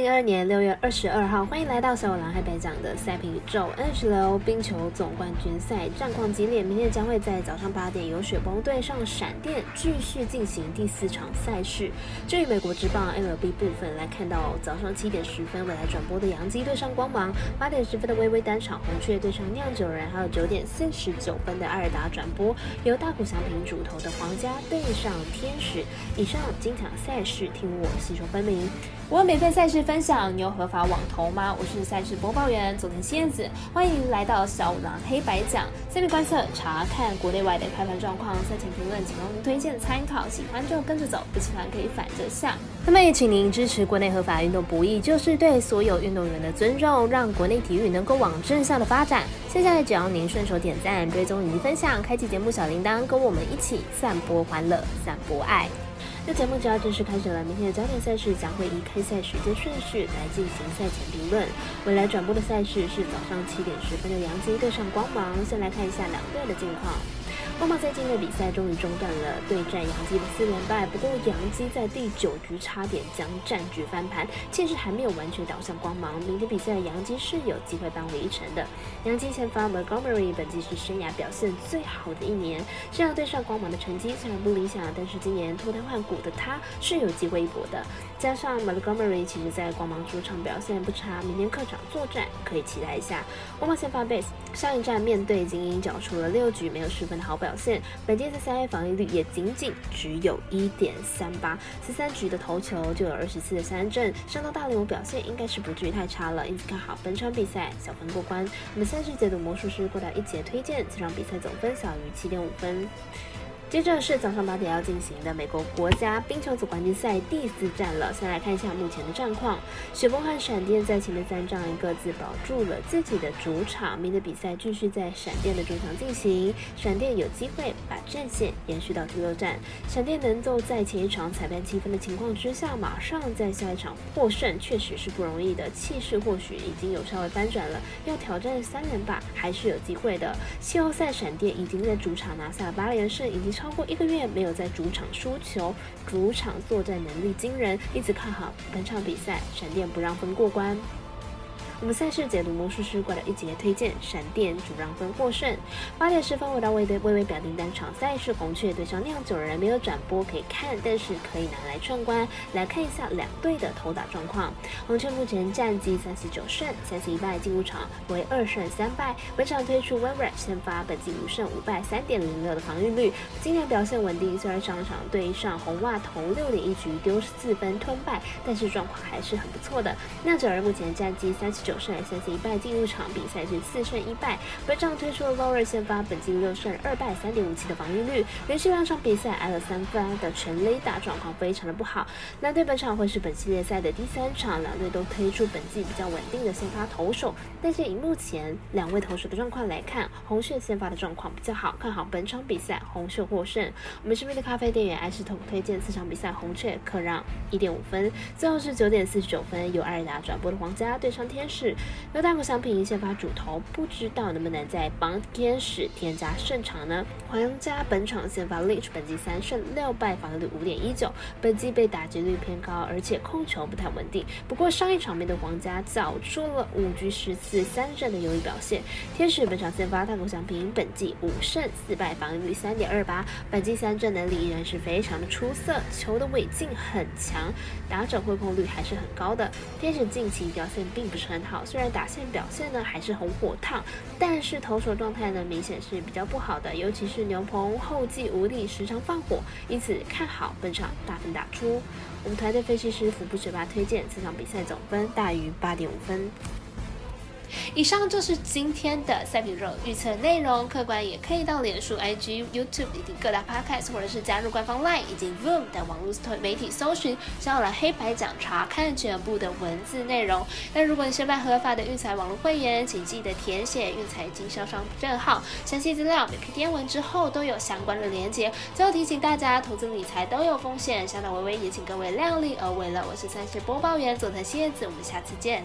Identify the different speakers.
Speaker 1: 零二二年六月二十二号，欢迎来到小五郎黑白奖的赛评宇宙 N 十流冰球总冠军赛，战况激烈。明天将会在早上八点由雪崩对上闪电继续进行第四场赛事。至于美国职棒 MLB 部分，来看到早上七点十分未来转播的洋基对上光芒，八点十分的微微单场红雀对上酿酒人，还有九点四十九分的艾尔达转播由大谷翔平主投的皇家对上天使。以上精彩赛事，听我细说分明。我有免费赛事分享，你有合法网投吗？我是赛事播报员佐藤仙子，欢迎来到小五郎黑白讲。下面观测查看国内外的开盘状况，赛前评论仅供您推荐参考，喜欢就跟着走，不喜欢可以反着下。那么也请您支持国内合法运动不易，就是对所有运动员的尊重，让国内体育能够往正向的发展。现在只要您顺手点赞、追踪以及分享，开启节目小铃铛，跟我们一起散播欢乐，散播爱。那节目就要正式开始了。明天的焦点赛事将会以开赛时间顺序来进行赛前评论。未来转播的赛事是早上七点十分的杨基对上光芒。先来看一下两队的近况。光芒在今日比赛终于中断了对战杨基的四连败，不过杨基在第九局差点将战局翻盘，气势还没有完全倒向光芒。明天比赛杨基是有机会扳回一城的。杨基前发 Montgomery 本季是生涯表现最好的一年，这样对上光芒的成绩虽然不理想，但是今年脱胎换骨的他是有机会一搏的。加上 Montgomery 其实在光芒主场表现不差，明天客场作战可以期待一下。光芒先发 base 上一站面对精英缴出了六局没有失分的好好。表现，本届的三 A 防御率也仅仅只有一点三八，十三局的投球就有二十次的三振，上到大联盟表现应该是不至于太差了，因此看好本场比赛小分过关。我们三十解读魔术师过来一节推荐，这场比赛总分小于七点五分。接着是早上八点要进行的美国国家冰球组冠军赛第四战了。先来看一下目前的战况。雪崩和闪电在前面三仗各自保住了自己的主场，明的比赛继续在闪电的主场进行。闪电有机会把战线延续到第六战。闪电能够在前一场裁判七分的情况之下，马上在下一场获胜，确实是不容易的。气势或许已经有稍微翻转了，要挑战三连霸还是有机会的。季后赛闪电已经在主场拿下了八连胜，以及。超过一个月没有在主场输球，主场作战能力惊人，一直看好本场比赛，闪电不让分过关。我们赛事解读魔术师过来一节推荐闪电主让分获胜。八点十分我到微微微微表定单场赛事红雀对上酿酒人没有转播可以看，但是可以拿来串关来看一下两队的投打状况。红雀目前战绩三十九胜三十一败，进入场为二胜三败。本场推出 w e b r e 先发，本季五胜五败三点零六的防御率，今年表现稳定。虽然上场对上红袜投六点一局丢四分吞败，但是状况还是很不错的。酿酒人目前战绩三十九。九胜三十一败进入场比赛是四胜一败。本场推出了 l a u r 先发，本季六胜二败三点五七的防御率，连续两场比赛挨了三分的全垒打状况非常的不好。两队本场会是本系列赛的第三场，两队都推出本季比较稳定的先发投手，但是以目前两位投手的状况来看，红雀先发的状况比较好，看好本场比赛红雀获胜。我们身边的咖啡店员艾士彤推荐四场比赛红雀可让一点五分。最后是九点四十九分由艾尔达转播的皇家对上天使。是由大谷翔平先发主投，不知道能不能在帮天使添加胜场呢？皇家本场先发 Lynch 本季三胜六败，防御率五点一九，本季被打击率偏高，而且控球不太稳定。不过上一场面对皇家缴出了五局十次三振的优异表现。天使本场先发大谷翔平本季五胜四败，防御率三点二八，本季三振能力依然是非常的出色，球的尾劲很强，打者挥空率还是很高的。天使近期表现并不是很。好，虽然打线表现呢还是很火烫，但是投手状态呢明显是比较不好的，尤其是牛棚后继无力，时常放火，因此看好本场大分打出。我们团队分析师福布学霸推荐这场比赛总分大于八点五分。以上就是今天的赛品肉预测内容，客官也可以到脸书、IG、YouTube 以及各大 Podcast，或者是加入官方 Line 以及 Voom 等网络媒体搜寻，想要来黑白讲查看全部的文字内容。那如果你是办合法的运财网络会员，请记得填写运财经销商证号，详细资料每篇天文之后都有相关的连接。最后提醒大家，投资理财都有风险，相当微微，也请各位量力而为了。我是三十播报员佐藤蝎子，我们下次见。